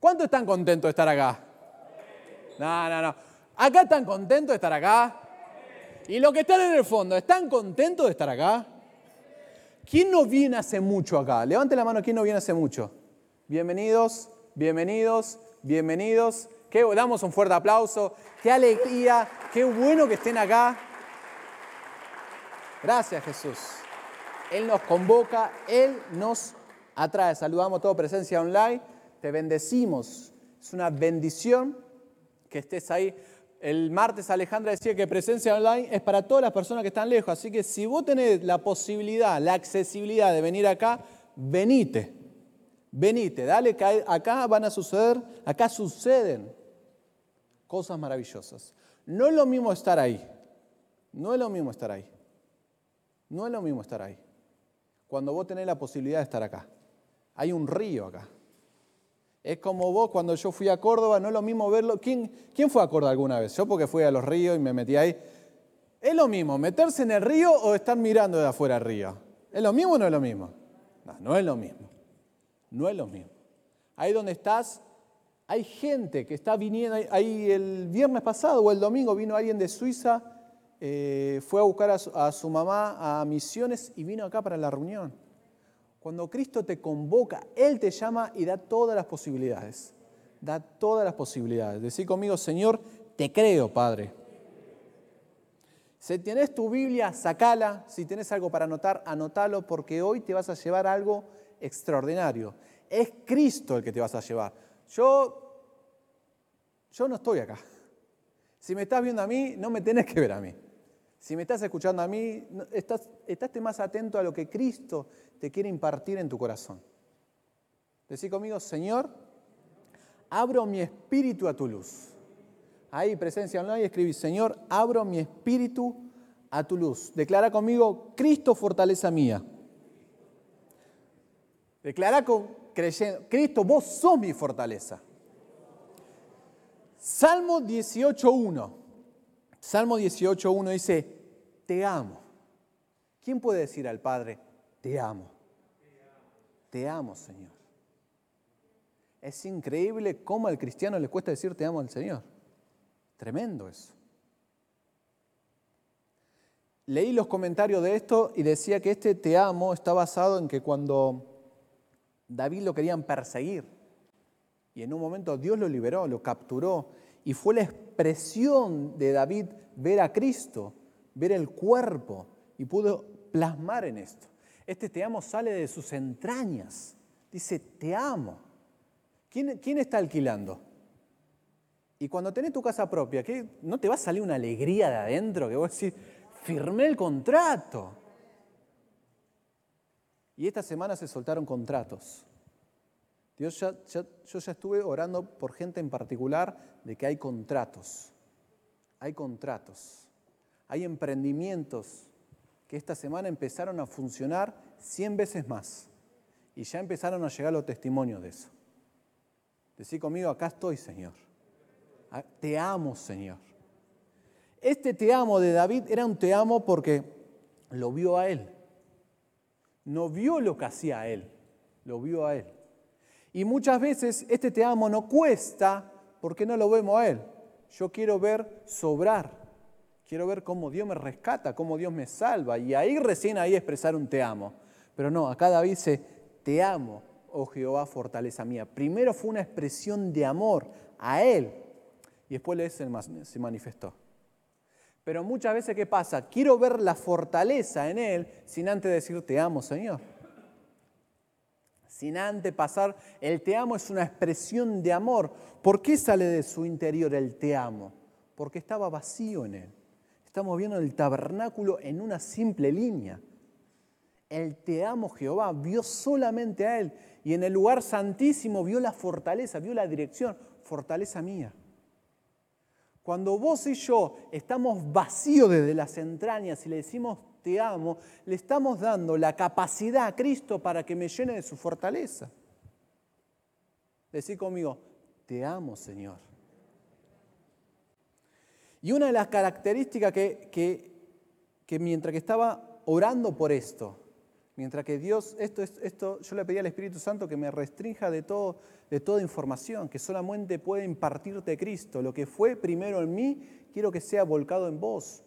¿Cuántos están contentos de estar acá? No, no, no. ¿Acá están contentos de estar acá? Y los que están en el fondo, ¿están contentos de estar acá? ¿Quién no viene hace mucho acá? Levante la mano, ¿quién no viene hace mucho? Bienvenidos, bienvenidos, bienvenidos. Que damos un fuerte aplauso. Qué alegría, qué bueno que estén acá. Gracias Jesús. Él nos convoca, Él nos atrae. Saludamos toda presencia online. Te bendecimos. Es una bendición que estés ahí. El martes Alejandra decía que presencia online es para todas las personas que están lejos. Así que si vos tenés la posibilidad, la accesibilidad de venir acá, venite. Venite, dale que acá van a suceder, acá suceden cosas maravillosas. No es lo mismo estar ahí. No es lo mismo estar ahí. No es lo mismo estar ahí. Cuando vos tenés la posibilidad de estar acá. Hay un río acá. Es como vos cuando yo fui a Córdoba, no es lo mismo verlo. ¿Quién, ¿Quién fue a Córdoba alguna vez? Yo porque fui a los ríos y me metí ahí. ¿Es lo mismo meterse en el río o estar mirando de afuera el río? ¿Es lo mismo o no es lo mismo? No, no es lo mismo. No es lo mismo. Ahí donde estás, hay gente que está viniendo. Ahí el viernes pasado o el domingo vino alguien de Suiza, eh, fue a buscar a su mamá a misiones y vino acá para la reunión. Cuando Cristo te convoca, Él te llama y da todas las posibilidades. Da todas las posibilidades. Decí conmigo, Señor, te creo, Padre. Si tienes tu Biblia, sacala. Si tienes algo para anotar, anótalo porque hoy te vas a llevar algo extraordinario. Es Cristo el que te vas a llevar. Yo, yo no estoy acá. Si me estás viendo a mí, no me tenés que ver a mí. Si me estás escuchando a mí, estás, más atento a lo que Cristo te quiere impartir en tu corazón. Decí conmigo, Señor, abro mi espíritu a tu luz. Ahí, presencia online, escribí, Señor, abro mi espíritu a tu luz. Declara conmigo, Cristo, fortaleza mía. Declara con creyendo, Cristo, vos sos mi fortaleza. Salmo 18.1. Salmo 18.1 dice, te amo. ¿Quién puede decir al Padre, te amo? Te amo, Señor. Es increíble cómo al cristiano le cuesta decir te amo al Señor. Tremendo eso. Leí los comentarios de esto y decía que este te amo está basado en que cuando David lo querían perseguir y en un momento Dios lo liberó, lo capturó y fue la expresión de David ver a Cristo, ver el cuerpo y pudo plasmar en esto. Este te amo sale de sus entrañas. Dice, te amo. ¿Quién, quién está alquilando? Y cuando tenés tu casa propia, ¿qué? ¿no te va a salir una alegría de adentro que vos decís, firmé el contrato? Y esta semana se soltaron contratos. Yo ya estuve orando por gente en particular de que hay contratos. Hay contratos. Hay emprendimientos que esta semana empezaron a funcionar 100 veces más. Y ya empezaron a llegar los testimonios de eso. Decí conmigo, acá estoy, Señor. Te amo, Señor. Este te amo de David era un te amo porque lo vio a él. No vio lo que hacía a él, lo vio a él. Y muchas veces este te amo no cuesta porque no lo vemos a Él. Yo quiero ver sobrar. Quiero ver cómo Dios me rescata, cómo Dios me salva. Y ahí recién ahí expresar un te amo. Pero no, acá David dice, te amo, oh Jehová, fortaleza mía. Primero fue una expresión de amor a Él. Y después se manifestó. Pero muchas veces, ¿qué pasa? Quiero ver la fortaleza en Él sin antes decir, te amo, Señor sin antes pasar, el te amo es una expresión de amor. ¿Por qué sale de su interior el te amo? Porque estaba vacío en él. Estamos viendo el tabernáculo en una simple línea. El te amo Jehová vio solamente a él y en el lugar santísimo vio la fortaleza, vio la dirección, fortaleza mía. Cuando vos y yo estamos vacíos desde las entrañas y le decimos te amo, le estamos dando la capacidad a Cristo para que me llene de su fortaleza. Decí conmigo, te amo Señor. Y una de las características que, que, que mientras que estaba orando por esto, Mientras que Dios, esto, esto, yo le pedí al Espíritu Santo que me restrinja de, todo, de toda información, que solamente puede impartirte Cristo. Lo que fue primero en mí, quiero que sea volcado en vos,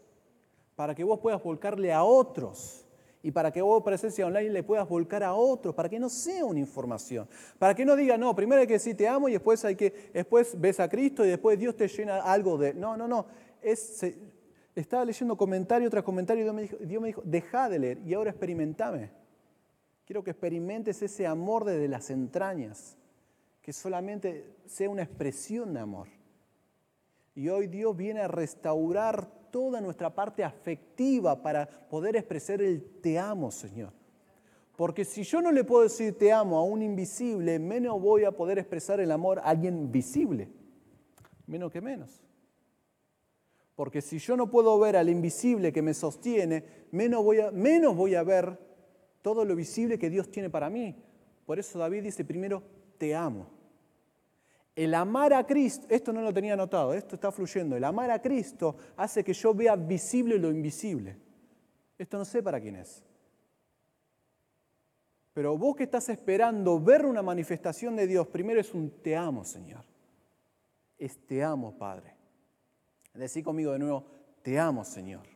para que vos puedas volcarle a otros y para que vos, presencia online, le puedas volcar a otros, para que no sea una información, para que no diga, no, primero hay que decir te amo y después, hay que, después ves a Cristo y después Dios te llena algo de... No, no, no. Es, estaba leyendo comentario tras comentario y Dios me, dijo, Dios deja de leer y ahora experimentame. Quiero que experimentes ese amor desde las entrañas, que solamente sea una expresión de amor. Y hoy Dios viene a restaurar toda nuestra parte afectiva para poder expresar el te amo, Señor. Porque si yo no le puedo decir te amo a un invisible, menos voy a poder expresar el amor a alguien visible. Menos que menos. Porque si yo no puedo ver al invisible que me sostiene, menos voy a, menos voy a ver todo lo visible que Dios tiene para mí. Por eso David dice primero, te amo. El amar a Cristo, esto no lo tenía anotado, esto está fluyendo. El amar a Cristo hace que yo vea visible lo invisible. Esto no sé para quién es. Pero vos que estás esperando ver una manifestación de Dios, primero es un te amo, Señor. Es te amo, Padre. Decí conmigo de nuevo, te amo, Señor.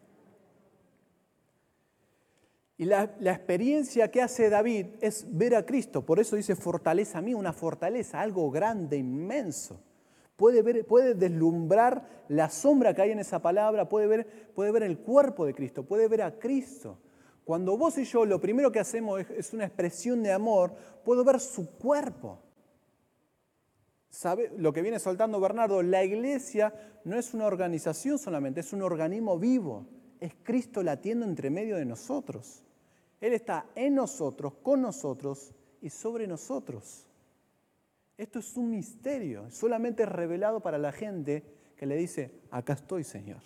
Y la, experiencia que hace David es ver a Cristo. Por eso dice fortaleza a mí, una fortaleza, algo grande, inmenso. Puede, ver, puede deslumbrar la sombra que hay en esa palabra, puede ver, puede ver el cuerpo de Cristo, puede ver a Cristo. Cuando vos y yo lo primero que hacemos es, una expresión de amor, puedo ver su cuerpo. ¿Sabe lo que viene soltando Bernardo? La iglesia no es una organización solamente, es un organismo vivo. Es Cristo latiendo entre medio de nosotros. Él está en nosotros, con nosotros y sobre nosotros. Esto es un misterio, solamente revelado para la gente que le dice, acá estoy Señor.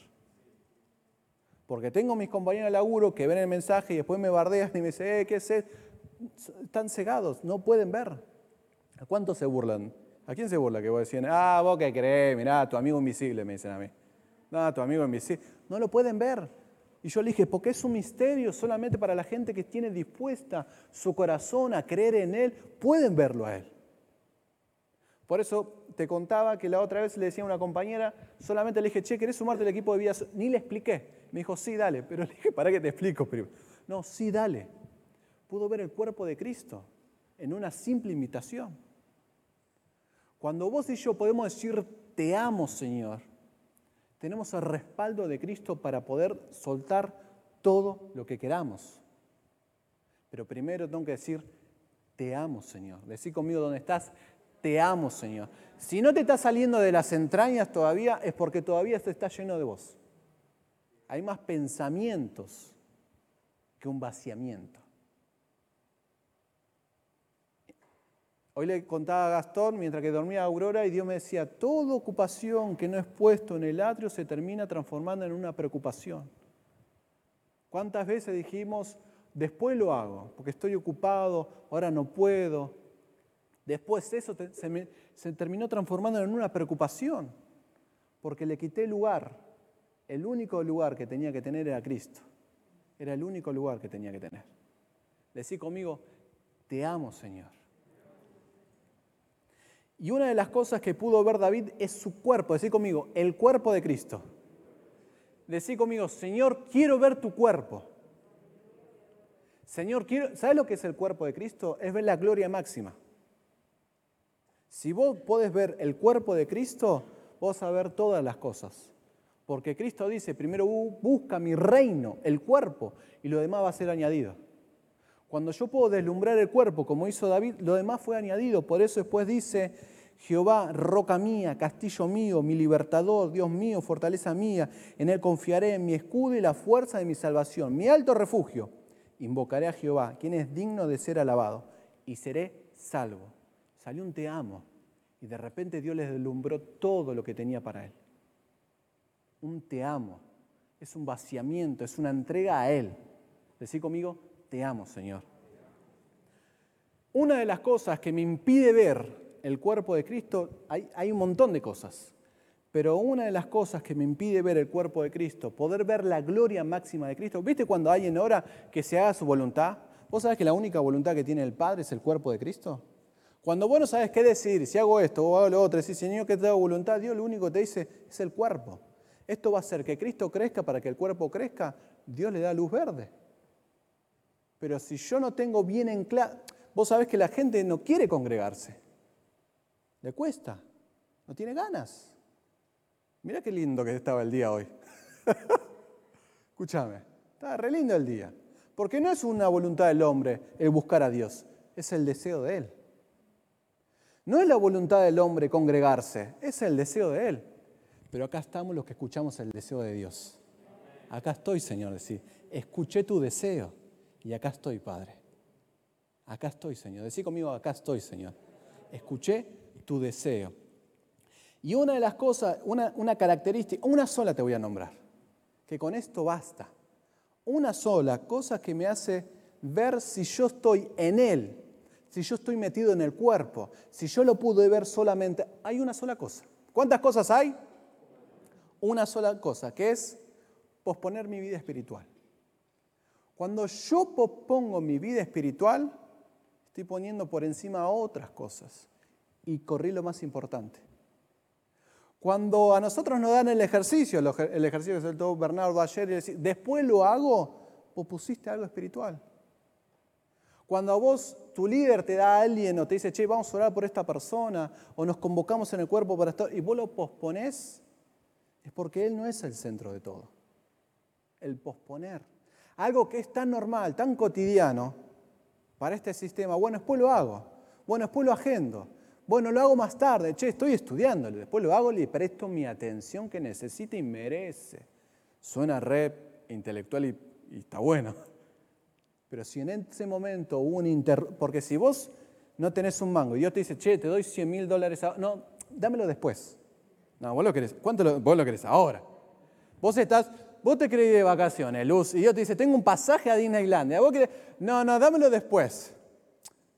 Porque tengo mis compañeros de laburo que ven el mensaje y después me bardean y me dicen, eh, ¿qué es? Están cegados, no pueden ver. ¿A cuántos se burlan? ¿A quién se burla que vos decís, ah, vos qué crees, mirá, tu amigo invisible, me dicen a mí. No, tu amigo invisible. No lo pueden ver. Y yo le dije, porque es un misterio solamente para la gente que tiene dispuesta su corazón a creer en Él, pueden verlo a Él. Por eso te contaba que la otra vez le decía a una compañera, solamente le dije, che, ¿querés sumarte al equipo de vida? Ni le expliqué. Me dijo, sí, dale. Pero le dije, ¿para qué te explico primero? No, sí, dale. Pudo ver el cuerpo de Cristo en una simple invitación. Cuando vos y yo podemos decir, te amo, Señor, tenemos el respaldo de Cristo para poder soltar todo lo que queramos. Pero primero tengo que decir, te amo, Señor. Decí conmigo dónde estás, te amo, Señor. Si no te está saliendo de las entrañas todavía, es porque todavía se está lleno de vos. Hay más pensamientos que un vaciamiento. Hoy le contaba a Gastón mientras que dormía Aurora y Dios me decía, toda ocupación que no es puesto en el atrio se termina transformando en una preocupación. ¿Cuántas veces dijimos, después lo hago, porque estoy ocupado, ahora no puedo? Después eso se, se terminó transformando en una preocupación, porque le quité lugar. El único lugar que tenía que tener era Cristo. Era el único lugar que tenía que tener. Decí conmigo, te amo Señor. Y una de las cosas que pudo ver David es su cuerpo. Decí conmigo, el cuerpo de Cristo. Decí conmigo, Señor, quiero ver tu cuerpo. Señor, quiero, ¿sabes lo que es el cuerpo de Cristo? Es ver la gloria máxima. Si vos podés ver el cuerpo de Cristo, vos vas a ver todas las cosas. Porque Cristo dice, primero busca mi reino, el cuerpo, y lo demás va a ser añadido. Cuando yo puedo deslumbrar el cuerpo, como hizo David, lo demás fue añadido. Por eso después dice, Jehová, roca mía, castillo mío, mi libertador, Dios mío, fortaleza mía, en él confiaré, en mi escudo y la fuerza de mi salvación, mi alto refugio. Invocaré a Jehová, quien es digno de ser alabado, y seré salvo. Salió un te amo, y de repente Dios les deslumbró todo lo que tenía para él. Un te amo, es un vaciamiento, es una entrega a Él. Decí conmigo, te amo, Señor. Una de las cosas que me impide ver el cuerpo de Cristo, hay, un montón de cosas, pero una de las cosas que me impide ver el cuerpo de Cristo, poder ver la gloria máxima de Cristo, ¿viste cuando alguien ora que se haga su voluntad? ¿Vos sabés que la única voluntad que tiene el Padre es el cuerpo de Cristo? Cuando vos no sabes qué decir, si hago esto o hago lo otro, si Señor, que te hago voluntad? Dios lo único que te dice es el cuerpo. Esto va a hacer que Cristo crezca para que el cuerpo crezca. Dios le da luz verde. Pero si yo no tengo bien en claro, vos sabés que la gente no quiere congregarse. Le cuesta, no tiene ganas. Mira qué lindo que estaba el día hoy. Escúchame, estaba re lindo el día. Porque no es una voluntad del hombre el buscar a Dios, es el deseo de Él. No es la voluntad del hombre congregarse, es el deseo de Él. Pero acá estamos los que escuchamos el deseo de Dios. Acá estoy, Señor, decir, escuché tu deseo y acá estoy, Padre. Acá estoy, Señor. Decí conmigo, acá estoy, Señor. Escuché tu deseo. Y una de las cosas, una, una característica, una sola te voy a nombrar, que con esto basta. Una sola cosa que me hace ver si yo estoy en Él si yo estoy metido en el cuerpo, si yo lo pude ver solamente, hay una sola cosa. ¿Cuántas cosas hay? Una sola cosa, que es posponer mi vida espiritual. Cuando yo pospongo mi vida espiritual, estoy poniendo por encima otras cosas y corrí lo más importante. Cuando a nosotros nos dan el ejercicio, el ejercicio que se Bernardo ayer, y decir, después lo hago, vos pusiste algo espiritual. Cuando a vos tu líder te da a alguien o te dice, che, vamos a orar por esta persona, o nos convocamos en el cuerpo para estar, y vos lo posponés, es porque Él no es el centro de todo. El posponer. Algo que es tan normal, tan cotidiano para este sistema, bueno, después lo hago, bueno, después lo agendo, bueno, lo hago más tarde, che, estoy estudiándolo, después lo hago y le presto mi atención que necesita y merece. Suena re intelectual y, está bueno. Pero si en ese momento hubo un inter... Porque si vos no tenés un mango y yo te dice, che, te doy 100 mil dólares, no, dámelo después. No, vos lo querés, ¿cuánto lo, vos lo querés ahora? Vos estás, vos te querés de vacaciones, Luz, y yo te dice, tengo un pasaje a Disneylandia. Vos querés, no, no, dámelo después.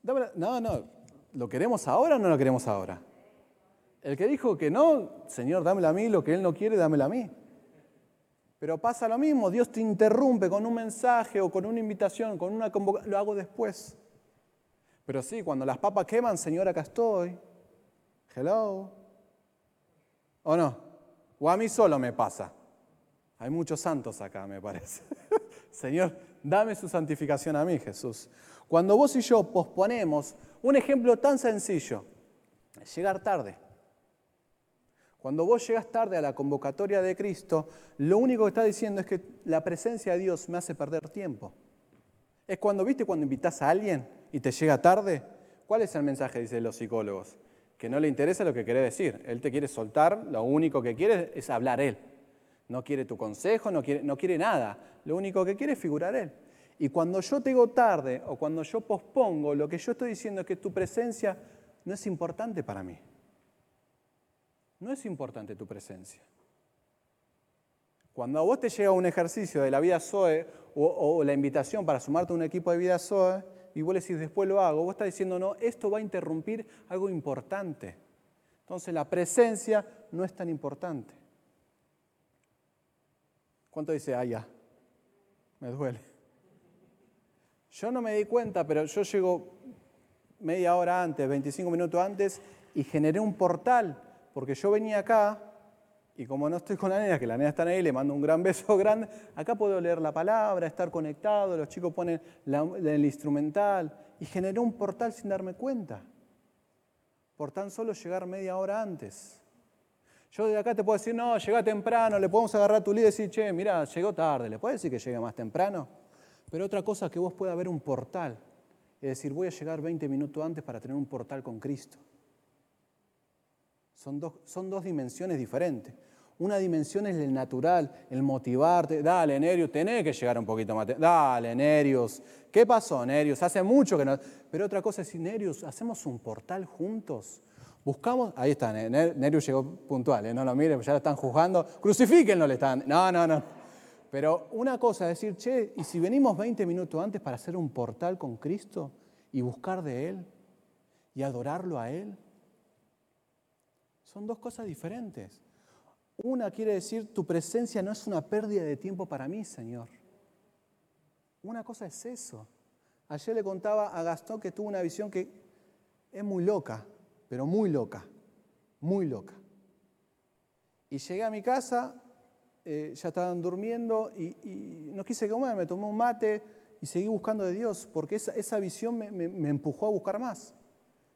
no, no, ¿lo queremos ahora o no lo queremos ahora? El que dijo que no, Señor, dámelo a mí, lo que Él no quiere, dámelo a mí. Pero pasa lo mismo, Dios te interrumpe con un mensaje o con una invitación, con una convocación, lo hago después. Pero sí, cuando las papas queman, Señor, acá estoy. Hello. ¿O no? O a mí solo me pasa. Hay muchos santos acá, me parece. Señor, dame su santificación a mí, Jesús. Cuando vos y yo posponemos, un ejemplo tan sencillo, llegar tarde. Cuando vos llegas tarde a la convocatoria de Cristo, lo único que está diciendo es que la presencia de Dios me hace perder tiempo. Es cuando, viste, cuando invitas a alguien y te llega tarde, ¿cuál es el mensaje, dicen los psicólogos? Que no le interesa lo que quiere decir. Él te quiere soltar, lo único que quiere es hablar él. No quiere tu consejo, no quiere, nada. Lo único que quiere es figurar él. Y cuando yo te digo tarde o cuando yo pospongo, lo que yo estoy diciendo es que tu presencia no es importante para mí no es importante tu presencia. Cuando a vos te llega un ejercicio de la vida Zoe o, la invitación para sumarte a un equipo de vida Zoe y vos le decís después lo hago, vos estás diciendo no, esto va a interrumpir algo importante. Entonces la presencia no es tan importante. ¿Cuánto dice, ah, ya, me duele? Yo no me di cuenta, pero yo llego media hora antes, 25 minutos antes, y generé un portal porque yo venía acá y como no estoy con la nena, que la nena está ahí, le mando un gran beso grande, acá puedo leer la palabra, estar conectado, los chicos ponen el instrumental y generé un portal sin darme cuenta, por tan solo llegar media hora antes. Yo de acá te puedo decir, no, llega temprano, le podemos agarrar tu líder y decir, che, mira, llegó tarde, ¿le puedes decir que llegue más temprano? Pero otra cosa es que vos pueda ver un portal, es decir, voy a llegar 20 minutos antes para tener un portal con Cristo. Son dos, son dos dimensiones diferentes. Una dimensión es el natural, el motivarte. Dale, Nerius, tenés que llegar un poquito más. Dale, Nerius. ¿Qué pasó, Nerius? Hace mucho que no. Pero otra cosa es si Nerius, hacemos un portal juntos. Buscamos. Ahí está, Nerius llegó puntual, ¿eh? no lo miren, ya lo están juzgando. Crucifíquenlo, le están. No, no, no. Pero una cosa es decir, che, ¿y si venimos 20 minutos antes para hacer un portal con Cristo y buscar de Él y adorarlo a Él? Son dos cosas diferentes. Una quiere decir, tu presencia no es una pérdida de tiempo para mí, Señor. Una cosa es eso. ayer le contaba a Gastón que tuvo una visión que es muy loca, pero muy loca, muy loca. Y llegué a mi casa, eh, ya estaban durmiendo y, no quise comer, me tomé un mate y seguí buscando de Dios, porque esa, visión me, empujó a buscar más.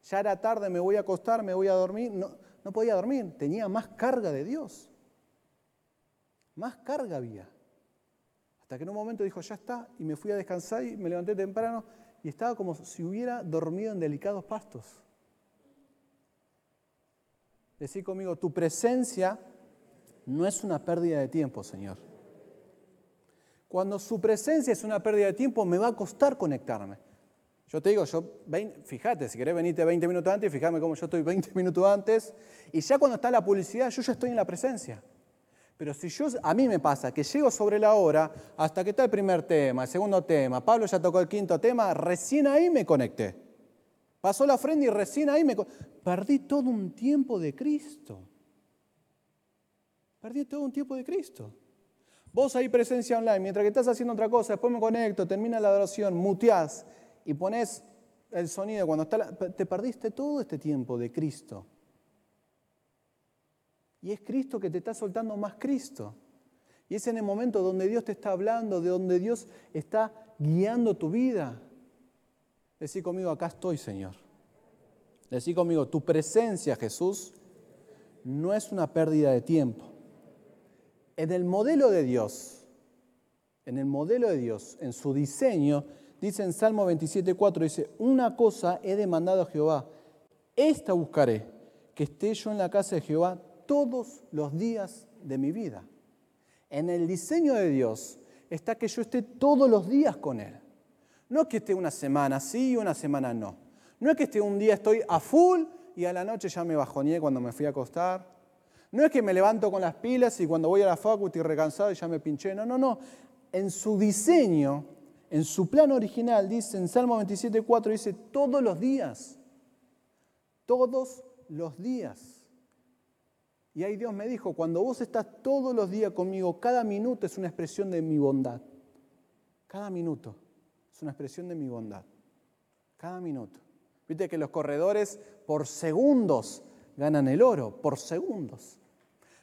Ya era tarde, me voy a acostar, me voy a dormir. No, no podía dormir, tenía más carga de Dios. Más carga había. Hasta que en un momento dijo, ya está, y me fui a descansar y me levanté temprano y estaba como si hubiera dormido en delicados pastos. Decí conmigo, tu presencia no es una pérdida de tiempo, Señor. Cuando su presencia es una pérdida de tiempo, me va a costar conectarme. Yo te digo, yo, fíjate, si querés venirte 20 minutos antes, fíjame cómo yo estoy 20 minutos antes, y ya cuando está la publicidad, yo ya estoy en la presencia. Pero si yo, a mí me pasa que llego sobre la hora hasta que está el primer tema, el segundo tema, Pablo ya tocó el quinto tema, recién ahí me conecté. Pasó la ofrenda y recién ahí me perdí todo un tiempo de Cristo. Perdí todo un tiempo de Cristo. Vos ahí presencia online, mientras que estás haciendo otra cosa, después me conecto, termina la adoración, muteás y pones el sonido cuando está te perdiste todo este tiempo de Cristo. Y es Cristo que te está soltando más Cristo. Y es en el momento donde Dios te está hablando, de donde Dios está guiando tu vida. Decí conmigo, acá estoy, Señor. Decí conmigo, tu presencia, Jesús, no es una pérdida de tiempo. En el modelo de Dios, en el modelo de Dios, en su diseño, dice en Salmo 27.4, dice, una cosa he demandado a Jehová, esta buscaré, que esté yo en la casa de Jehová todos los días de mi vida. En el diseño de Dios está que yo esté todos los días con Él. No es que esté una semana sí y una semana no. No es que esté un día estoy a full y a la noche ya me bajoneé cuando me fui a acostar. No es que me levanto con las pilas y cuando voy a la facultad y recansado y ya me pinché. No, no, no. En su diseño, en su plan original, dice en Salmo 27.4, dice todos los días. Todos los días. Y ahí Dios me dijo, cuando vos estás todos los días conmigo, cada minuto es una expresión de mi bondad. Cada minuto es una expresión de mi bondad. Cada minuto. Viste que los corredores por segundos ganan el oro, por segundos.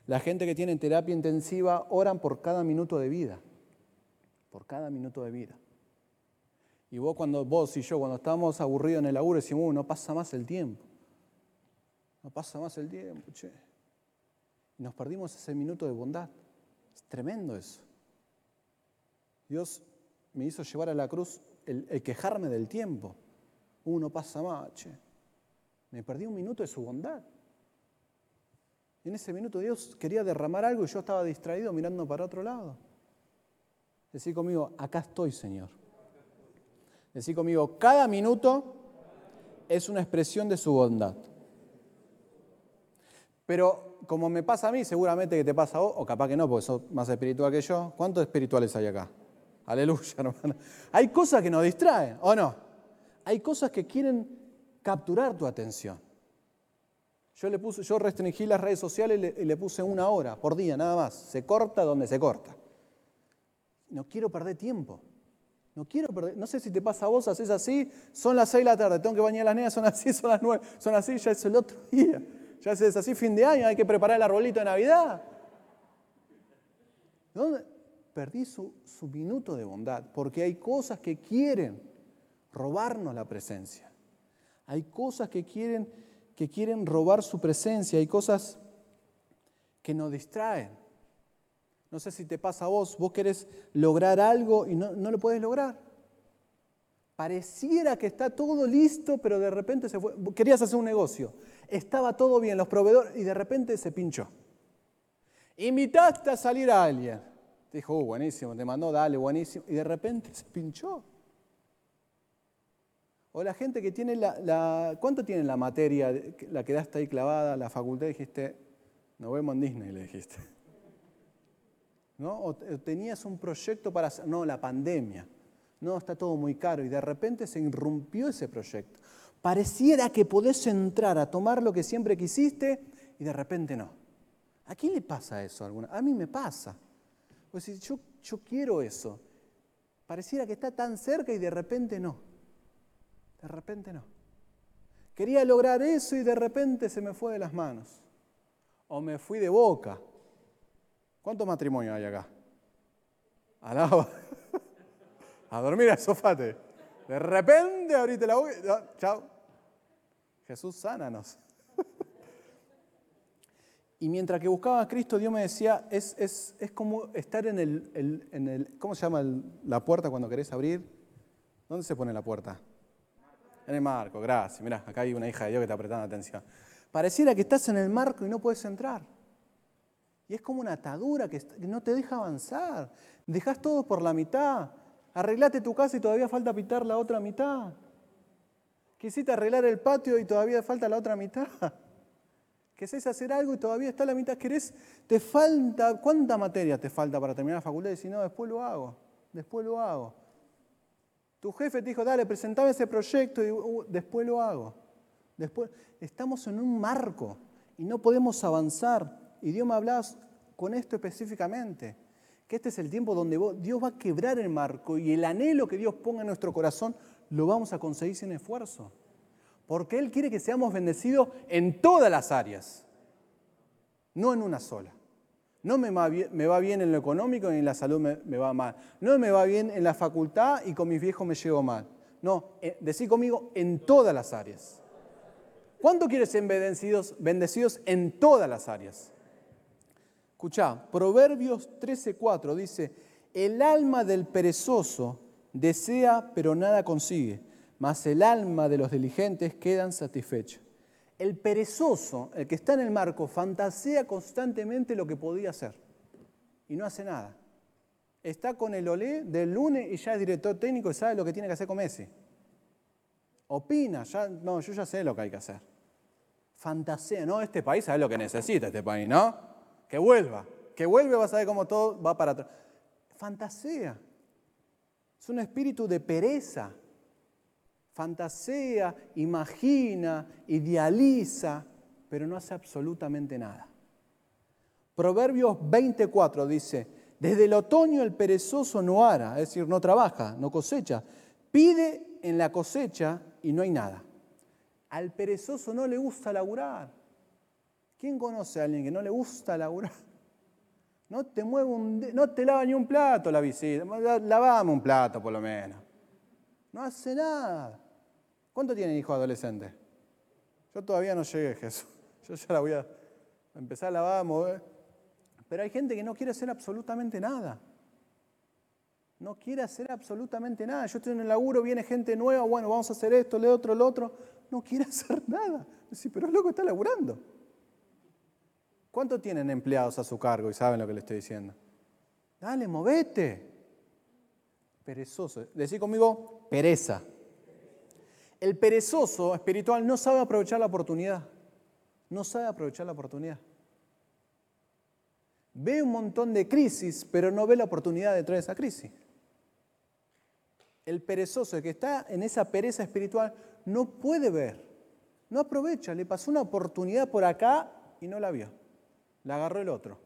La gente que tiene terapia intensiva oran por cada minuto de vida. Por cada minuto de vida. Y vos cuando vos y yo cuando estamos aburridos en el laburo decimos, uh, no pasa más el tiempo. No pasa más el tiempo, che. Y nos perdimos ese minuto de bondad. Es tremendo eso. Dios me hizo llevar a la cruz el, quejarme del tiempo. Uno pasa más, che. Me perdí un minuto de su bondad. En ese minuto Dios quería derramar algo y yo estaba distraído mirando para otro lado. Decí conmigo, acá estoy, Señor. Decí conmigo, cada minuto es una expresión de su bondad. Pero como me pasa a mí, seguramente que te pasa a vos, o capaz que no, porque sos más espiritual que yo. ¿Cuántos espirituales hay acá? Aleluya, hermano. Hay cosas que nos distraen, ¿o no? Hay cosas que quieren capturar tu atención. Yo, le puse, yo restringí las redes sociales y le, puse una hora por día, nada más. Se corta donde se corta. No quiero perder tiempo. No quiero perder. No sé si te pasa a vos, haces así, son las seis de la tarde, tengo que bañar las nenas, son así, son las nueve, son así, ya es el otro día. Ya es así fin de año, hay que preparar el arbolito de Navidad. ¿Dónde? Perdí su, minuto de bondad, porque hay cosas que quieren robarnos la presencia. Hay cosas que quieren, que quieren robar su presencia, hay cosas que nos distraen. No sé si te pasa a vos, vos querés lograr algo y no, no lo puedes lograr. Pareciera que está todo listo, pero de repente se fue. Querías hacer un negocio, estaba todo bien, los proveedores, y de repente se pinchó. Invitaste a salir a alguien. Dijo, uh, buenísimo, te mandó, dale, buenísimo, y de repente se pinchó. O la gente que tiene la, ¿cuánto tiene la materia, la quedaste ahí clavada, la facultad, dijiste, nos vemos en Disney, le dijiste. ¿No? O tenías un proyecto para no, la pandemia no, está todo muy caro y de repente se irrumpió ese proyecto. Pareciera que podés entrar a tomar lo que siempre quisiste y de repente no. ¿A quién le pasa eso? Alguna? A mí me pasa. Pues yo, yo quiero eso. Pareciera que está tan cerca y de repente no. De repente no. Quería lograr eso y de repente se me fue de las manos. O me fui de boca. ¿Cuántos matrimonios hay acá? Alaba. A dormir al sofate. De repente abriste la boca. chao. Jesús, sánanos. Y mientras que buscaba a Cristo, Dios me decía, es, es, es como estar en el, en el, ¿cómo se llama la puerta cuando querés abrir? ¿Dónde se pone la puerta? En el marco, gracias. Mirá, acá hay una hija de Dios que está prestando atención. Pareciera que estás en el marco y no puedes entrar. Y es como una atadura que no te deja avanzar. Dejas todo por la mitad. Arreglate tu casa y todavía falta pitar la otra mitad. Quisiste arreglar el patio y todavía falta la otra mitad. Querés hacer algo y todavía está la mitad. Querés, te falta, ¿cuánta materia te falta para terminar la facultad? Y si no, después lo hago, después lo hago. Tu jefe te dijo, dale, presentame ese proyecto y uh, después lo hago. Después, estamos en un marco y no podemos avanzar. Y Dios me hablaba con esto específicamente, que este es el tiempo donde Dios va a quebrar el marco y el anhelo que Dios ponga en nuestro corazón lo vamos a conseguir sin esfuerzo. Porque Él quiere que seamos bendecidos en todas las áreas, no en una sola. No me va bien, en lo económico y en la salud me, va mal. No me va bien en la facultad y con mis viejos me llevo mal. No, eh, decir conmigo en todas las áreas. ¿Cuánto quieres ser bendecidos, bendecidos en todas las áreas? Escucha, Proverbios 13:4 dice, el alma del perezoso desea pero nada consigue mas el alma de los diligentes quedan satisfechos. El perezoso, el que está en el marco, fantasea constantemente lo que podía hacer y no hace nada. Está con el olé del lunes y ya es director técnico y sabe lo que tiene que hacer con Messi. Opina, ya, no, yo ya sé lo que hay que hacer. Fantasea, no, este país sabe lo que necesita este país, ¿no? Que vuelva, que vuelva va a saber cómo todo va para atrás. Fantasea. Es un espíritu de pereza fantasea, imagina, idealiza, pero no hace absolutamente nada. Proverbios 24 dice, desde el otoño el perezoso no ara, es decir, no trabaja, no cosecha, pide en la cosecha y no hay nada. Al perezoso no le gusta laburar. ¿Quién conoce a alguien que no le gusta laburar? No te mueve un, no te lava ni un plato la visita, lavame un plato por lo menos. No hace nada. ¿Cuánto tienen hijos adolescentes? Yo todavía no llegué, Jesús. Yo ya la voy a empezar a lavar, a mover. Pero hay gente que no quiere hacer absolutamente nada. No quiere hacer absolutamente nada. Yo estoy en el laburo, viene gente nueva, bueno, vamos a hacer esto, le otro, lo otro. No quiere hacer nada. Sí, pero es loco, está laburando. ¿Cuánto tienen empleados a su cargo y saben lo que le estoy diciendo? Dale, movete. Perezoso. Decí conmigo, pereza. El perezoso espiritual no sabe aprovechar la oportunidad. No sabe aprovechar la oportunidad. Ve un montón de crisis, pero no ve la oportunidad detrás de esa crisis. El perezoso, el que está en esa pereza espiritual, no puede ver, no aprovecha. Le pasó una oportunidad por acá y no la vio. La agarró el otro.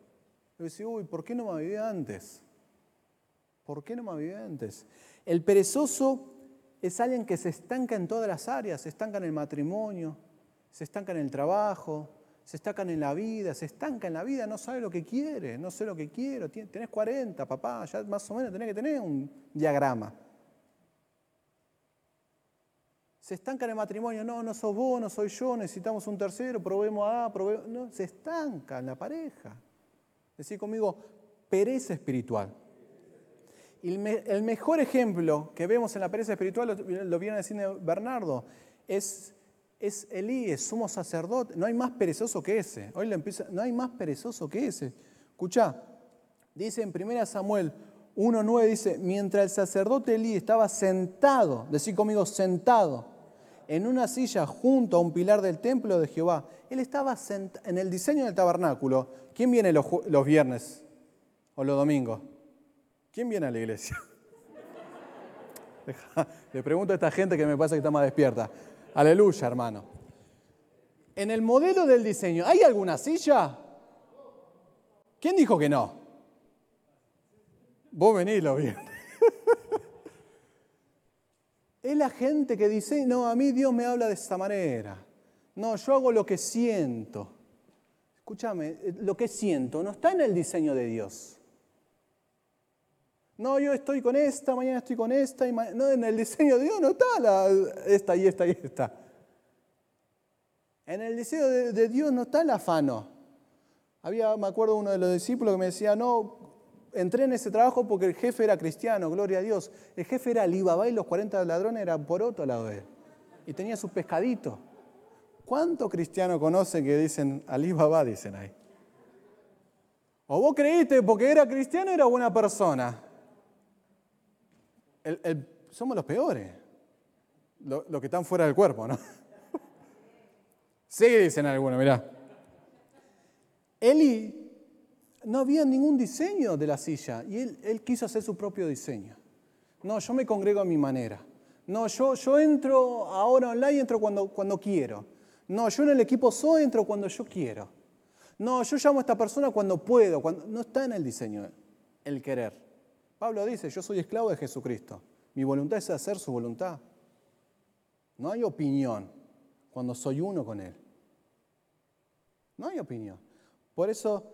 Y dice, uy, ¿por qué no me vivido antes? ¿Por qué no me vivido antes? El perezoso es alguien que se estanca en todas las áreas, se estanca en el matrimonio, se estanca en el trabajo, se estanca en la vida, se estanca en la vida, no sabe lo que quiere, no sé lo que quiero, tenés 40, papá, ya más o menos tenés que tener un diagrama. Se estanca en el matrimonio, no, no sos vos, no soy yo, necesitamos un tercero, probemos a, probemos, no, se estanca en la pareja. Decir conmigo, pereza espiritual. El mejor ejemplo que vemos en la pereza espiritual, lo, viene a decir Bernardo, es, es Elías, sumo sacerdote. No hay más perezoso que ese. Hoy le empieza, no hay más perezoso que ese. Escucha, dice en 1 Samuel 1.9, dice, mientras el sacerdote Elí estaba sentado, decir conmigo, sentado, en una silla junto a un pilar del templo de Jehová, él estaba en el diseño del tabernáculo. ¿Quién viene los viernes o los domingos? ¿Quién viene a la iglesia? Le pregunto a esta gente que me pasa que está más despierta. Aleluya, hermano. En el modelo del diseño, ¿hay alguna silla? ¿Quién dijo que no? Vos venís lo bien. Es la gente que dice, no, a mí Dios me habla de esta manera. No, yo hago lo que siento. Escúchame, eh, lo que siento no está en el diseño de Dios. No, yo estoy con esta, mañana estoy con esta, y no, en el diseño de Dios no está esta y esta y esta. En el diseño de, Dios no está el afano. Había, me acuerdo, uno de los discípulos que me decía, no, entré en ese trabajo porque el jefe era cristiano, gloria a Dios. El jefe era Alibaba y los 40 ladrones eran por otro lado de él. Y tenía su pescadito. ¿Cuántos cristianos conocen que dicen Alibaba, dicen ahí? ¿O vos creíste porque era cristiano era buena persona? Somos los peores, los que están fuera del cuerpo, ¿no? Sí, dicen algunos, mirá. Eli no había ningún diseño de la silla y él, quiso hacer su propio diseño. No, yo me congrego a mi manera. No, yo, yo entro ahora online, entro cuando, cuando quiero. No, yo en el equipo soy, entro cuando yo quiero. No, yo llamo a esta persona cuando puedo. Cuando... No está en el diseño el querer. Pablo dice, yo soy esclavo de Jesucristo. Mi voluntad es hacer su voluntad. No hay opinión cuando soy uno con Él. No hay opinión. Por eso,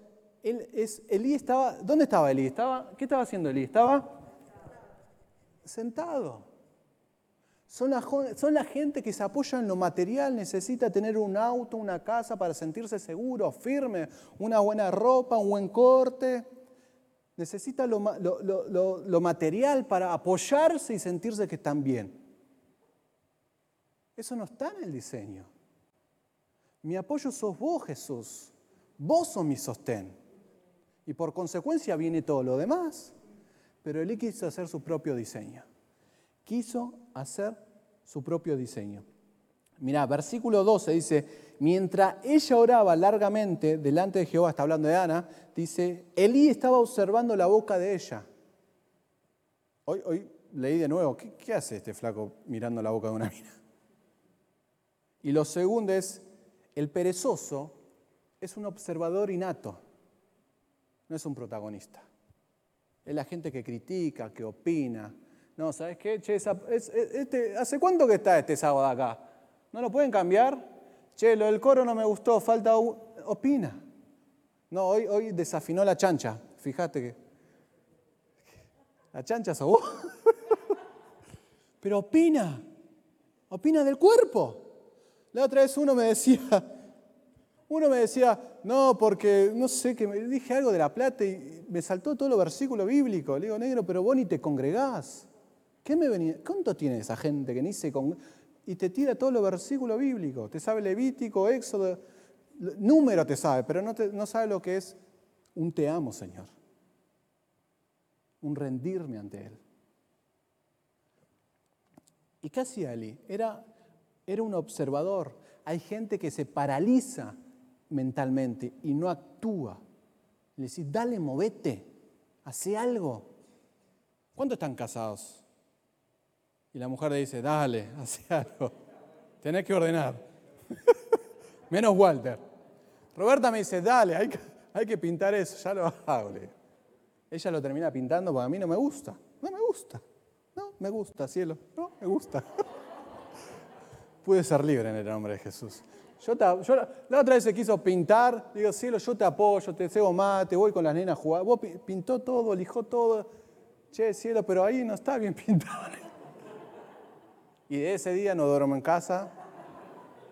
él es, Elí estaba, ¿dónde estaba Elí? ¿Qué estaba haciendo Elí? Estaba sentado. Son la gente que se apoya en lo material, necesita tener un auto, una casa para sentirse seguro, firme, una buena ropa, un buen corte. Necesita lo, lo material para apoyarse y sentirse que están bien. Eso no está en el diseño. Mi apoyo sos vos, Jesús. Vos sos mi sostén. Y por consecuencia viene todo lo demás. Pero él quiso hacer su propio diseño. Quiso hacer su propio diseño. Mirá, versículo 12 dice, mientras ella oraba largamente delante de Jehová, está hablando de Ana, dice, Elí estaba observando la boca de ella. Hoy, hoy leí de nuevo, ¿qué, ¿qué, hace este flaco mirando la boca de una mina? Y lo segundo es, el perezoso es un observador innato, no es un protagonista. Es la gente que critica, que opina. No, ¿sabes qué? Che, este, ¿Hace cuánto que está este sábado acá? ¿No lo pueden cambiar? Che, lo del coro no me gustó, falta... Opina. No, hoy, hoy desafinó la chancha. Fíjate que... La chancha sos vos. Pero opina. Opina del cuerpo. La otra vez uno me decía, uno me decía, no, porque no sé, que me dije algo de la plata y me saltó todo lo versículo bíblico. Le digo, negro, pero vos ni te congregás. ¿Qué me venía? ¿Cuánto tiene esa gente que ni se congregás? Y te tira todo lo versículo bíblico. Te sabe Levítico, Éxodo, número te sabe, pero no, no sabe lo que es un te amo, Señor. Un rendirme ante Él. ¿Y qué hacía Eli? Era, era un observador. Hay gente que se paraliza mentalmente y no actúa. Le decís, dale, movete, hace algo. ¿Cuántos están casados? Y la mujer le dice, dale, hace algo. Tenés que ordenar. Menos Walter. Roberta me dice, dale, hay que, pintar eso, ya lo hago. Ella lo termina pintando porque a mí no me gusta. No me gusta. No, me gusta, cielo. No, me gusta. Pude ser libre en el nombre de Jesús. Yo, la otra vez se quiso pintar, digo, cielo, yo te apoyo, te cebo te voy con las nenas a jugar. Vos pintó todo, lijó todo. Che, cielo, pero ahí no está bien pintado. Y de ese día no duermo en casa,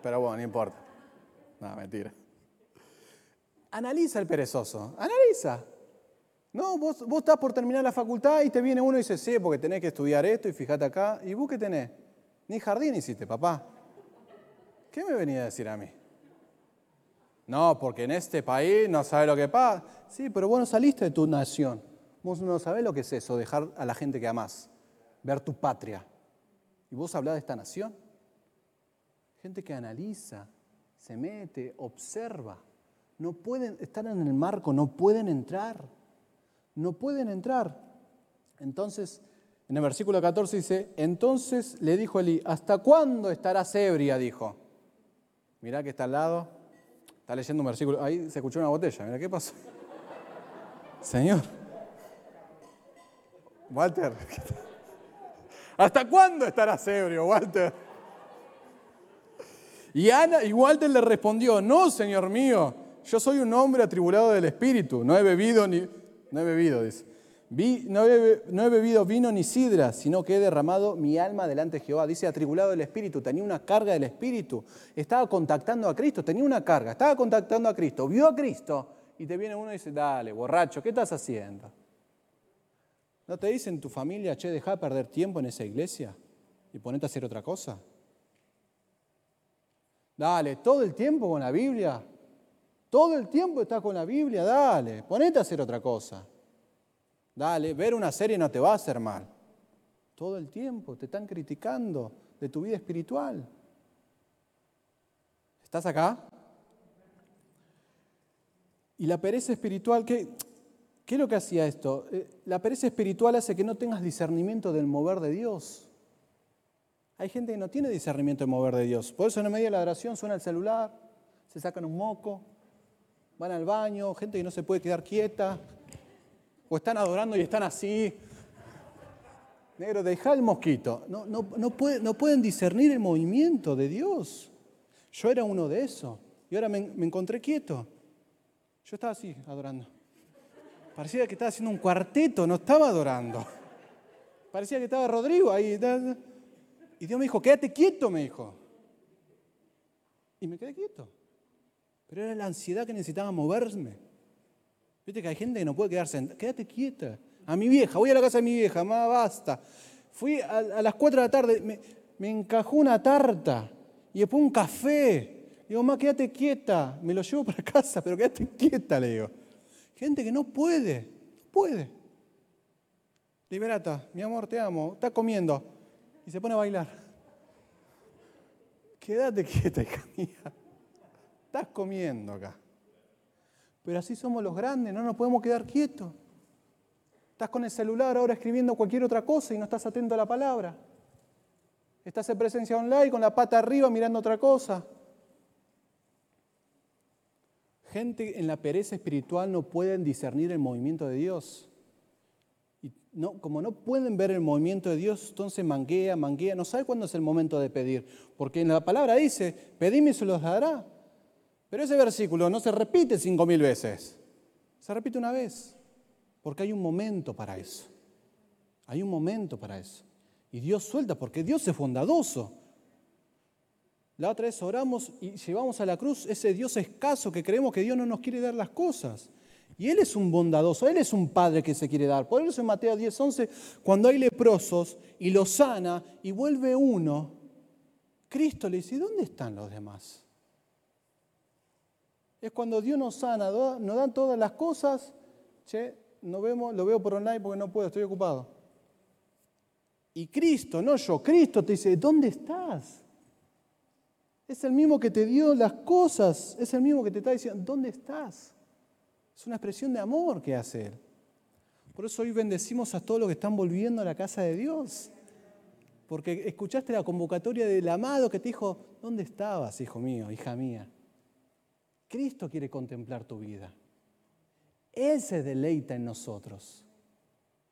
pero bueno, no importa. No, mentira. Analiza el perezoso, analiza. No, vos, vos estás por terminar la facultad y te viene uno y dice, sí, porque tenés que estudiar esto y fíjate acá. ¿Y vos qué tenés? Ni jardín hiciste, papá. ¿Qué me venía a decir a mí? No, porque en este país no sabe lo que pasa. Sí, pero vos no saliste de tu nación. Vos no sabés lo que es eso, dejar a la gente que amás, ver tu patria. Y vos hablás de esta nación. Gente que analiza, se mete, observa. No pueden estar en el marco, no pueden entrar. No pueden entrar. Entonces, en el versículo 14 dice, entonces le dijo Eli, ¿hasta cuándo estarás ebria? Dijo. Mirá que está al lado. Está leyendo un versículo. Ahí se escuchó una botella. Mira, ¿qué pasó? Señor. Walter. ¿Hasta cuándo estarás ebrio, Walter? Y, Ana, y Walter le respondió, no, Señor mío, yo soy un hombre atribulado del Espíritu, no he bebido ni... No he bebido, dice. no, he, bebido vino ni sidra, sino que he derramado mi alma delante de Jehová. Dice, atribulado del Espíritu, tenía una carga del Espíritu. Estaba contactando a Cristo, tenía una carga, estaba contactando a Cristo, vio a Cristo y te viene uno y dice, dale, borracho, ¿qué estás haciendo? ¿No te dicen tu familia, che, deja de perder tiempo en esa iglesia y ponete a hacer otra cosa? Dale, todo el tiempo con la Biblia. Todo el tiempo estás con la Biblia, dale, ponete a hacer otra cosa. Dale, ver una serie no te va a hacer mal. Todo el tiempo te están criticando de tu vida espiritual. ¿Estás acá? Y la pereza espiritual, ¿qué, ¿qué es lo que hacía esto? Eh, la pereza espiritual hace que no tengas discernimiento del mover de Dios. Hay gente que no tiene discernimiento del mover de Dios. Por eso en medio de la oración suena el celular, se sacan un moco, van al baño, gente que no se puede quedar quieta, o están adorando y están así. Negro, deja el mosquito. No, no, no, no pueden discernir el movimiento de Dios. Yo era uno de esos y ahora me, me encontré quieto. Yo estaba así, adorando. Parecía que estaba haciendo un cuarteto, no estaba adorando. Parecía que estaba Rodrigo ahí. Y Dios me dijo, quédate quieto, me dijo. Y me quedé quieto. Pero era la ansiedad que necesitaba moverme. Viste que hay gente que no puede quedarse. Quédate quieta. A mi vieja, voy a la casa de mi vieja, más basta. Fui a, las 4 de la tarde, me, me, encajó una tarta y después un café. Digo, mamá, quédate quieta. Me lo llevo para casa, pero quédate quieta, le digo. Gente que no puede, no puede. Liberata, mi amor, te amo. Está comiendo. Y se pone a bailar. Quédate quieta, hija mía. Estás comiendo acá. Pero así somos los grandes, no nos podemos quedar quietos. Estás con el celular ahora escribiendo cualquier otra cosa y no estás atento a la palabra. Estás en presencia online con la pata arriba mirando otra cosa. Gente en la pereza espiritual no pueden discernir el movimiento de Dios. Y no, como no pueden ver el movimiento de Dios, entonces manguea, manguea, no sabe cuándo es el momento de pedir. Porque en la palabra dice, pedime y se los dará. Pero ese versículo no se repite cinco mil veces, se repite una vez, porque hay un momento para eso. Hay un momento para eso. Y Dios suelta, porque Dios es bondadoso. La otra vez oramos y llevamos a la cruz ese Dios escaso que creemos que Dios no nos quiere dar las cosas. Y Él es un bondadoso, Él es un padre que se quiere dar. Por eso en Mateo 10, 11, cuando hay leprosos y los sana y vuelve uno, Cristo le dice, ¿dónde están los demás? es cuando Dios nos sana, nos dan todas las cosas, che, no vemos, lo veo por online porque no puedo, estoy ocupado. Y Cristo, no yo, Cristo te dice, ¿dónde estás? Es el mismo que te dio las cosas, es el mismo que te está diciendo, ¿dónde estás? Es una expresión de amor que hace Él. Por eso hoy bendecimos a todos los que están volviendo a la casa de Dios. Porque escuchaste la convocatoria del amado que te dijo, ¿dónde estabas, hijo mío, hija mía? Cristo quiere contemplar tu vida. Él se deleita en nosotros.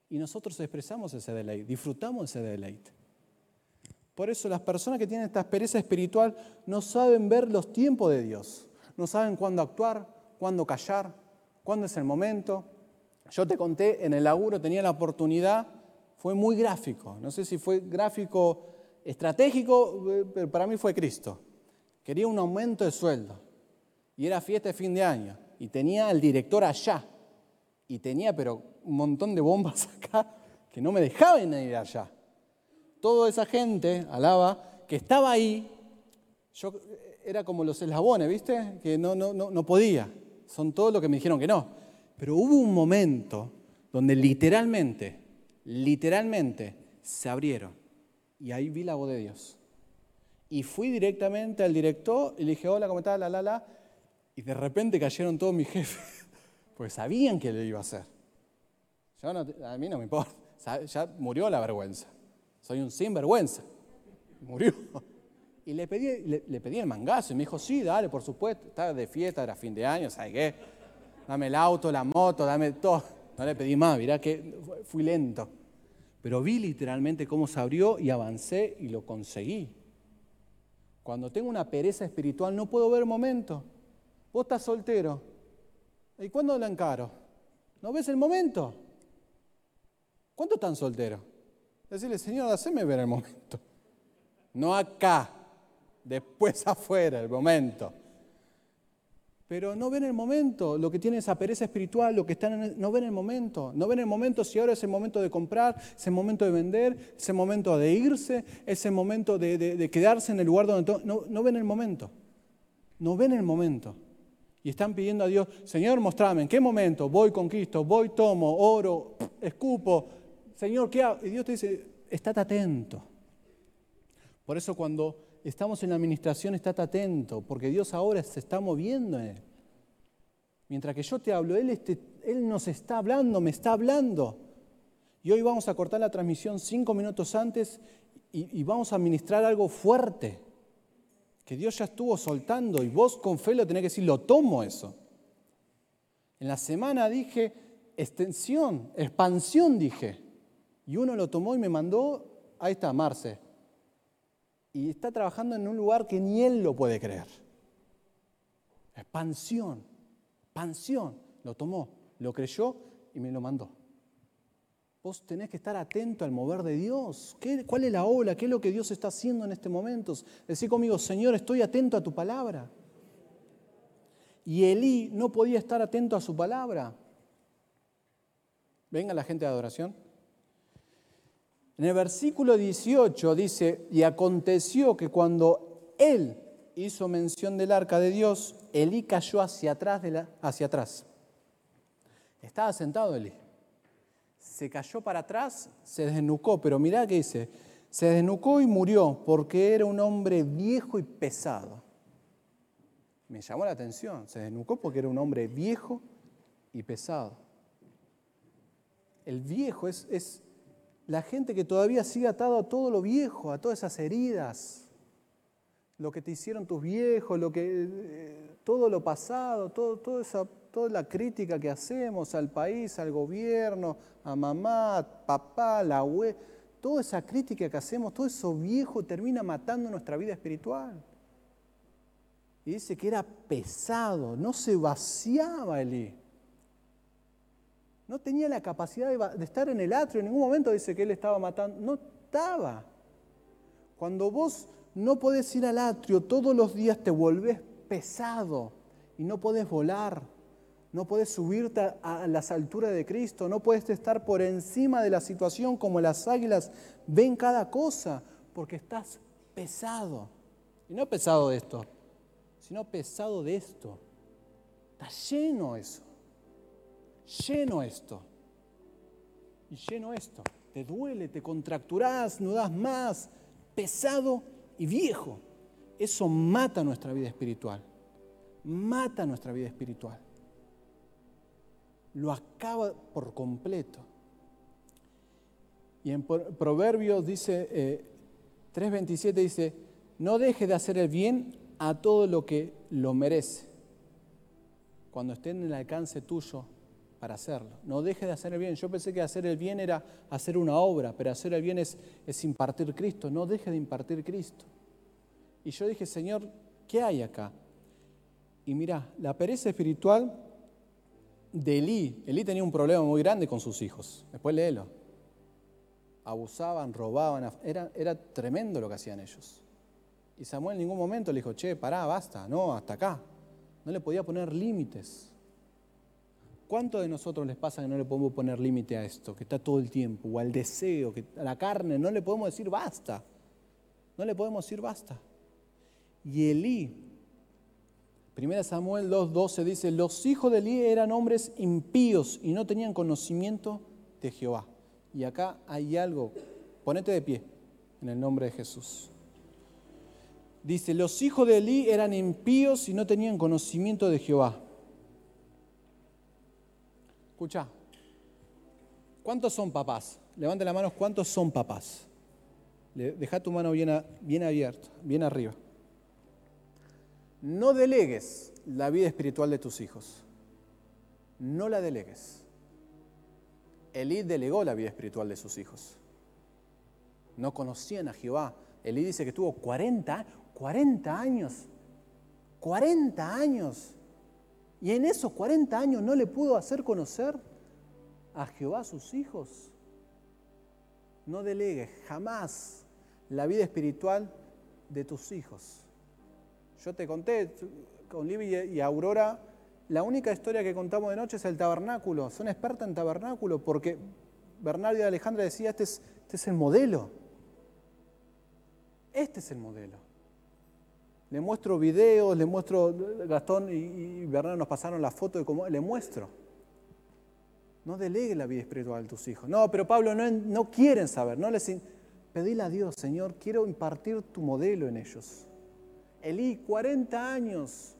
Y nosotros expresamos ese deleite, disfrutamos ese deleite. Por eso las personas que tienen esta experiencia espiritual no saben ver los tiempos de Dios. No saben cuándo actuar, cuándo callar, cuándo es el momento. Yo te conté, en el laburo tenía la oportunidad, fue muy gráfico. No sé si fue gráfico estratégico, eh, pero para mí fue Cristo. Quería un aumento de sueldo y era fiesta de fin de año. Y tenía al director allá. Y tenía, pero un montón de bombas acá que no me dejaban ir allá. Toda esa gente, alaba, que estaba ahí, yo era como los eslabones, ¿viste? Que no, no, no, no podía. Son todos los que me dijeron que no. Pero hubo un momento donde literalmente, literalmente se abrieron. Y ahí vi la voz de Dios. Y fui directamente al director y le dije, hola, ¿cómo estás? La, la, la. Y de repente cayeron todos mis jefes, pues sabían que lo iba a hacer. a mí no me importa, ya murió la vergüenza. Soy un sinvergüenza. Murió. Y le pedí, le, pedí el mangazo y me dijo, sí, dale, por supuesto. Estaba de fiesta, era fin de año, ¿sabes qué? Dame el auto, la moto, dame todo. No le pedí más, mirá que fui lento. Pero vi literalmente cómo se abrió y avancé y lo conseguí. Cuando tengo una pereza espiritual no puedo ver momento. Vos estás soltero. ¿Y cuándo la encaro? ¿No ves el momento? ¿Cuántos están solteros? Decirle, Señor, haceme ver el momento. No acá, después afuera, el momento. Pero no ven el momento, lo que tiene esa pereza espiritual, lo que están en no ven el momento. No ven el momento si ahora es el momento de comprar, es el momento de vender, es el momento de irse, es el momento de, quedarse en el lugar donde... No, no ven el momento. No ven el momento. Y están pidiendo a Dios, Señor, mostrame, ¿en qué momento? Voy, conquisto, voy, tomo, oro, escupo, Señor, ¿qué hago? Y Dios te dice, estate atento. Por eso cuando estamos en la administración, estate atento, porque Dios ahora se está moviendo en él. Mientras que yo te hablo, él, este, él nos está hablando, me está hablando. Y hoy vamos a cortar la transmisión cinco minutos antes y, y vamos a administrar algo fuerte, que Dios ya estuvo soltando y vos con fe lo tenés que decir, lo tomo eso. En la semana dije extensión, expansión dije. Y uno lo tomó y me mandó, ahí está, Marce. Y está trabajando en un lugar que ni él lo puede creer. Expansión, expansión. Lo tomó, lo creyó y me lo mandó. Vos tenés que estar atento al mover de Dios. ¿Qué, ¿Cuál es la ola? ¿Qué es lo que Dios está haciendo en este momento? Decir conmigo, Señor, estoy atento a tu palabra. Y Elí no podía estar atento a su palabra. Venga la gente de adoración. En el versículo 18 dice, y aconteció que cuando él hizo mención del arca de Dios, Elí cayó hacia atrás. Estaba sentado Elí. Se cayó para atrás, se desnucó, pero mirá qué dice, se desnucó y murió porque era un hombre viejo y pesado. Me llamó la atención, se desnucó porque era un hombre viejo y pesado. El viejo es la gente que todavía sigue atado a todo lo viejo, a todas esas heridas, lo que te hicieron tus viejos, lo que, eh, todo lo pasado, todo, toda la crítica que hacemos al país, al gobierno, a mamá, papá, la web, toda esa crítica que hacemos, todo eso viejo termina matando nuestra vida espiritual. Y dice que era pesado, no se vaciaba Elí. No tenía la capacidad de, estar en el atrio. En ningún momento dice que él estaba matando. No estaba. Cuando vos no podés ir al atrio, todos los días te volvés pesado y no podés volar. No podés subirte a las alturas de Cristo. No podés estar por encima de la situación como las águilas ven cada cosa, porque estás pesado. Y no pesado de esto, sino pesado de esto. Está lleno eso lleno esto. Y lleno esto. Te duele, te contracturás, no das más, pesado y viejo. Eso mata nuestra vida espiritual. Mata nuestra vida espiritual. Lo acaba por completo. Y en Proverbios dice, 3.27 eh, dice, no deje de hacer el bien a todo lo que lo merece. Cuando esté en el alcance tuyo, para hacerlo. No deje de hacer el bien. Yo pensé que hacer el bien era hacer una obra, pero hacer el bien es, impartir Cristo. No deje de impartir Cristo. Y yo dije, Señor, ¿qué hay acá? Y mira, la pereza espiritual de Elí. Elí tenía un problema muy grande con sus hijos. Después léelo. Abusaban, robaban. Era, era tremendo lo que hacían ellos. Y Samuel en ningún momento le dijo, che, pará, basta, no, hasta acá. No le podía poner límites. ¿Cuánto de nosotros les pasa que no le podemos poner límite a esto, que está todo el tiempo, o al deseo, que a la carne, no le podemos decir basta? No le podemos decir basta. Y Elí, 1 Samuel 2.12 dice, los hijos de Elí eran hombres impíos y no tenían conocimiento de Jehová. Y acá hay algo, ponete de pie en el nombre de Jesús. Dice, los hijos de Elí eran impíos y no tenían conocimiento de Jehová. Escucha, ¿cuántos son papás? Levante la mano, ¿cuántos son papás? Deja tu mano bien, abierta, bien arriba. No delegues la vida espiritual de tus hijos. No la delegues. Elí delegó la vida espiritual de sus hijos. no conocían a Jehová. Elí dice que tuvo 40, 40 años, 40 años. Y en esos 40 años no le pudo hacer conocer a Jehová a sus hijos. No delegues jamás la vida espiritual de tus hijos. Yo te conté con Libby y Aurora, la única historia que contamos de noche es el tabernáculo. Son expertas en tabernáculo porque Bernardo y Alejandra decía, este es, este es el modelo. Este es el modelo. Le muestro videos, le muestro, Gastón y, Bernardo nos pasaron la foto de cómo, le muestro. No delegue la vida espiritual de tus hijos. No, pero Pablo, no, no quieren saber. No les, pedile a Dios, Señor, quiero impartir tu modelo en ellos. Elí, 40 años,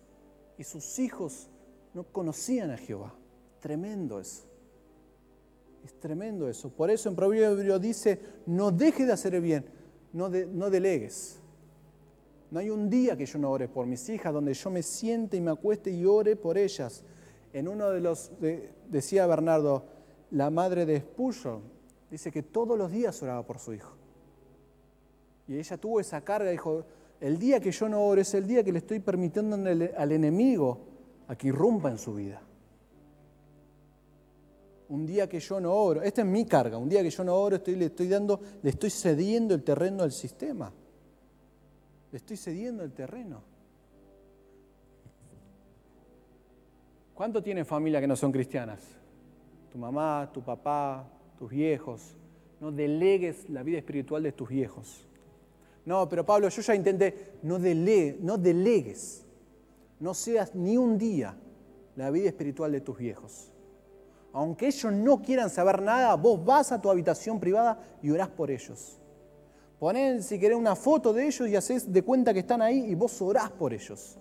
y sus hijos no conocían a Jehová. Tremendo eso. Es tremendo eso. Por eso en Proverbio dice, no deje de hacer el bien, no, no delegues. No hay un día que yo no ore por mis hijas, donde yo me siente y me acueste y ore por ellas. En uno de los, decía Bernardo, la madre de Spurgeon, dice que todos los días oraba por su hijo. Y ella tuvo esa carga, dijo, el día que yo no oro es el día que le estoy permitiendo al enemigo a que irrumpa en su vida. Un día que yo no oro, esta es mi carga, un día que yo no oro estoy, le estoy dando, le estoy cediendo el terreno al sistema. Le estoy cediendo el terreno. ¿Cuánto tienen familia que no son cristianas? Tu mamá, tu papá, tus viejos. No delegues la vida espiritual de tus viejos. No, pero Pablo, yo ya intenté, no, no delegues, no seas ni un día la vida espiritual de tus viejos. Aunque ellos no quieran saber nada, vos vas a tu habitación privada y orás por ellos. Ponen, si querés, una foto de ellos y haces de cuenta que están ahí y vos orás por ellos.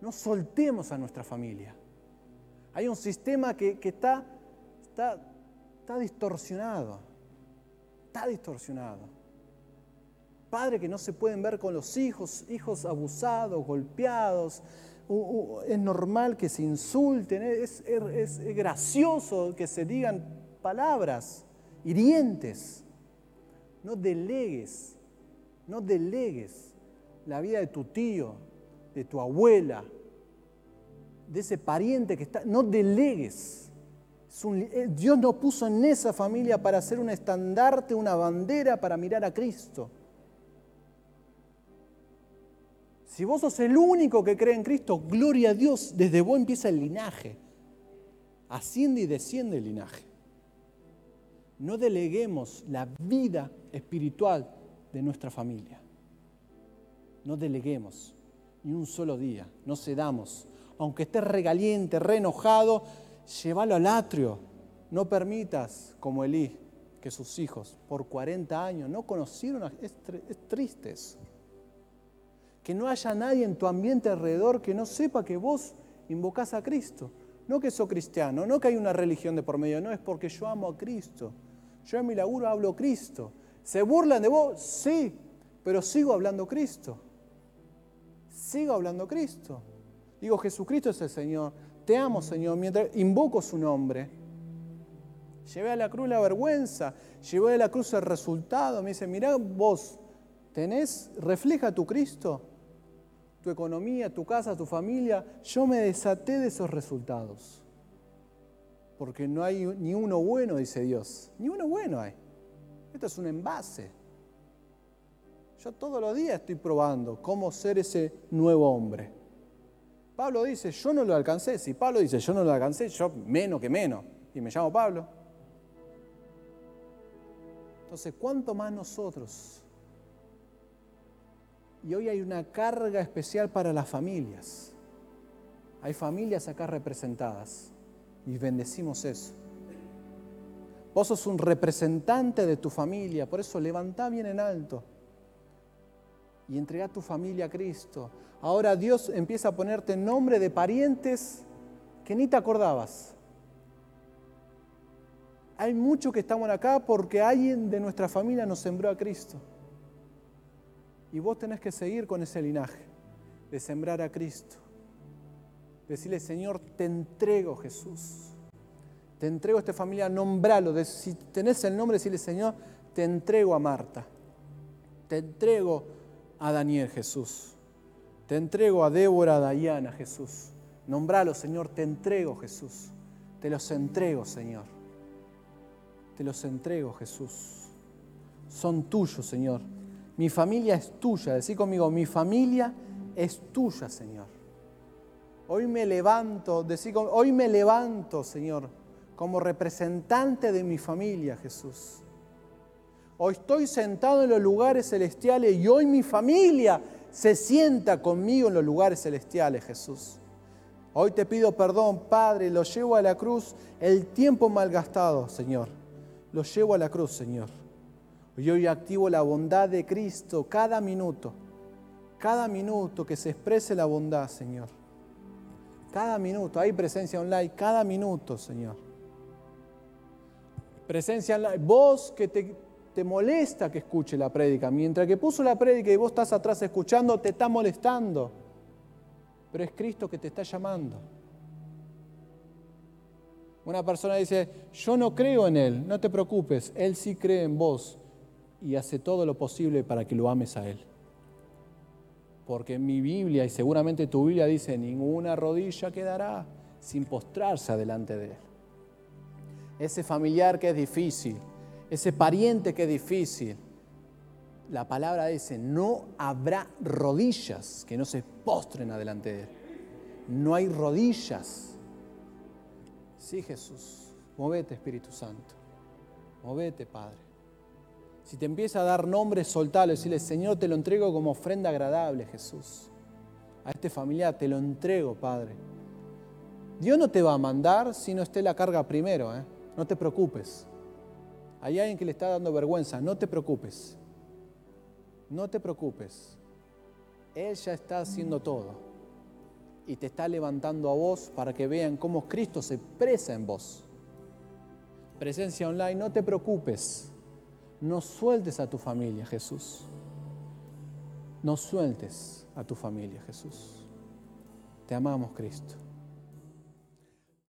No soltemos a nuestra familia. Hay un sistema que, está, está, está distorsionado. Está distorsionado padres que no se pueden ver con los hijos, hijos abusados, golpeados. Es normal que se insulten, es, gracioso que se digan palabras hirientes. No delegues, no delegues la vida de tu tío, de tu abuela, de ese pariente que está. No delegues. Eh, Dios nos puso en esa familia para hacer un estandarte, una bandera para mirar a Cristo. Si vos sos el único que cree en Cristo, gloria a Dios, desde vos empieza el linaje. Asciende y desciende el linaje. No deleguemos la vida espiritual de nuestra familia. No deleguemos ni un solo día, no cedamos. Aunque estés regaliente, re enojado, llévalo al atrio. No permitas, como Elí, que sus hijos por 40 años no conocieron, a... es, es triste eso que no haya nadie en tu ambiente alrededor que no sepa que vos invocás a Cristo. No que sos cristiano, no que hay una religión de por medio, no, es porque yo amo a Cristo. Yo en mi laburo hablo Cristo. ¿Se burlan de vos? Sí, pero sigo hablando Cristo. Sigo hablando Cristo. Digo, Jesucristo es el Señor. Te amo, Señor, mientras invoco su nombre. Llevé a la cruz la vergüenza, llevé a la cruz el resultado. Me dice, mirá vos, ¿tenés, refleja tu Cristo? tu economía, tu casa, tu familia, yo me desaté de esos resultados. Porque no hay ni uno bueno, dice Dios. Ni uno bueno hay. Esto es un envase. Yo todos los días estoy probando cómo ser ese nuevo hombre. Pablo dice, yo no lo alcancé. Si Pablo dice, yo no lo alcancé, yo menos que menos. Y me llamo Pablo. Entonces, ¿cuánto más nosotros y hoy hay una carga especial para las familias. Hay familias acá representadas y bendecimos eso. Vos sos un representante de tu familia, por eso levantá bien en alto y entrega tu familia a Cristo. Ahora Dios empieza a ponerte nombre de parientes que ni te acordabas. Hay muchos que estamos acá porque alguien de nuestra familia nos sembró a Cristo. Y vos tenés que seguir con ese linaje de sembrar a Cristo. Decirle, Señor, te entrego Jesús. Te entrego a esta familia, nombralo. Si tenés el nombre, decirle, Señor, te entrego a Marta. Te entrego a Daniel, Jesús. Te entrego a Débora, a Dayana, Jesús. Nombralo, Señor, te entrego, Jesús. Te los entrego, Señor. Te los entrego, Jesús. Son tuyos, Señor. Mi familia es tuya. Decí conmigo, mi familia es tuya, Señor. Hoy me levanto, decí, hoy me levanto, Señor, como representante de mi familia, Jesús. Hoy estoy sentado en los lugares celestiales y hoy mi familia se sienta conmigo en los lugares celestiales, Jesús. Hoy te pido perdón, Padre, lo llevo a la cruz el tiempo malgastado, Señor. Lo llevo a la cruz, Señor. Y hoy activo la bondad de Cristo cada minuto, cada minuto que se exprese la bondad, Señor. Cada minuto, hay presencia online, cada minuto, Señor. Presencia online, vos que te, te molesta que escuche la prédica. Mientras que puso la prédica y vos estás atrás escuchando, te está molestando. Pero es Cristo que te está llamando. Una persona dice, yo no creo en Él, no te preocupes, Él sí cree en vos y hace todo lo posible para que lo ames a Él. Porque mi Biblia, y seguramente tu Biblia dice, ninguna rodilla quedará sin postrarse adelante de Él. Ese familiar que es difícil, ese pariente que es difícil. La palabra dice, no habrá rodillas que no se postren adelante de Él. No hay rodillas. Sí, Jesús, movete Espíritu Santo, movete Padre. Si te empieza a dar nombres, soltalo, decirle, Señor, te lo entrego como ofrenda agradable, Jesús. A este familiar te lo entrego, Padre. Dios no te va a mandar si no esté la carga primero, ¿eh? no te preocupes. Hay alguien que le está dando vergüenza, no te preocupes. No te preocupes. Él ya está haciendo todo. Y te está levantando a vos para que vean cómo Cristo se expresa en vos. Presencia online, no te preocupes. No sueltes a tu familia, Jesús. No sueltes a tu familia, Jesús. Te amamos, Cristo.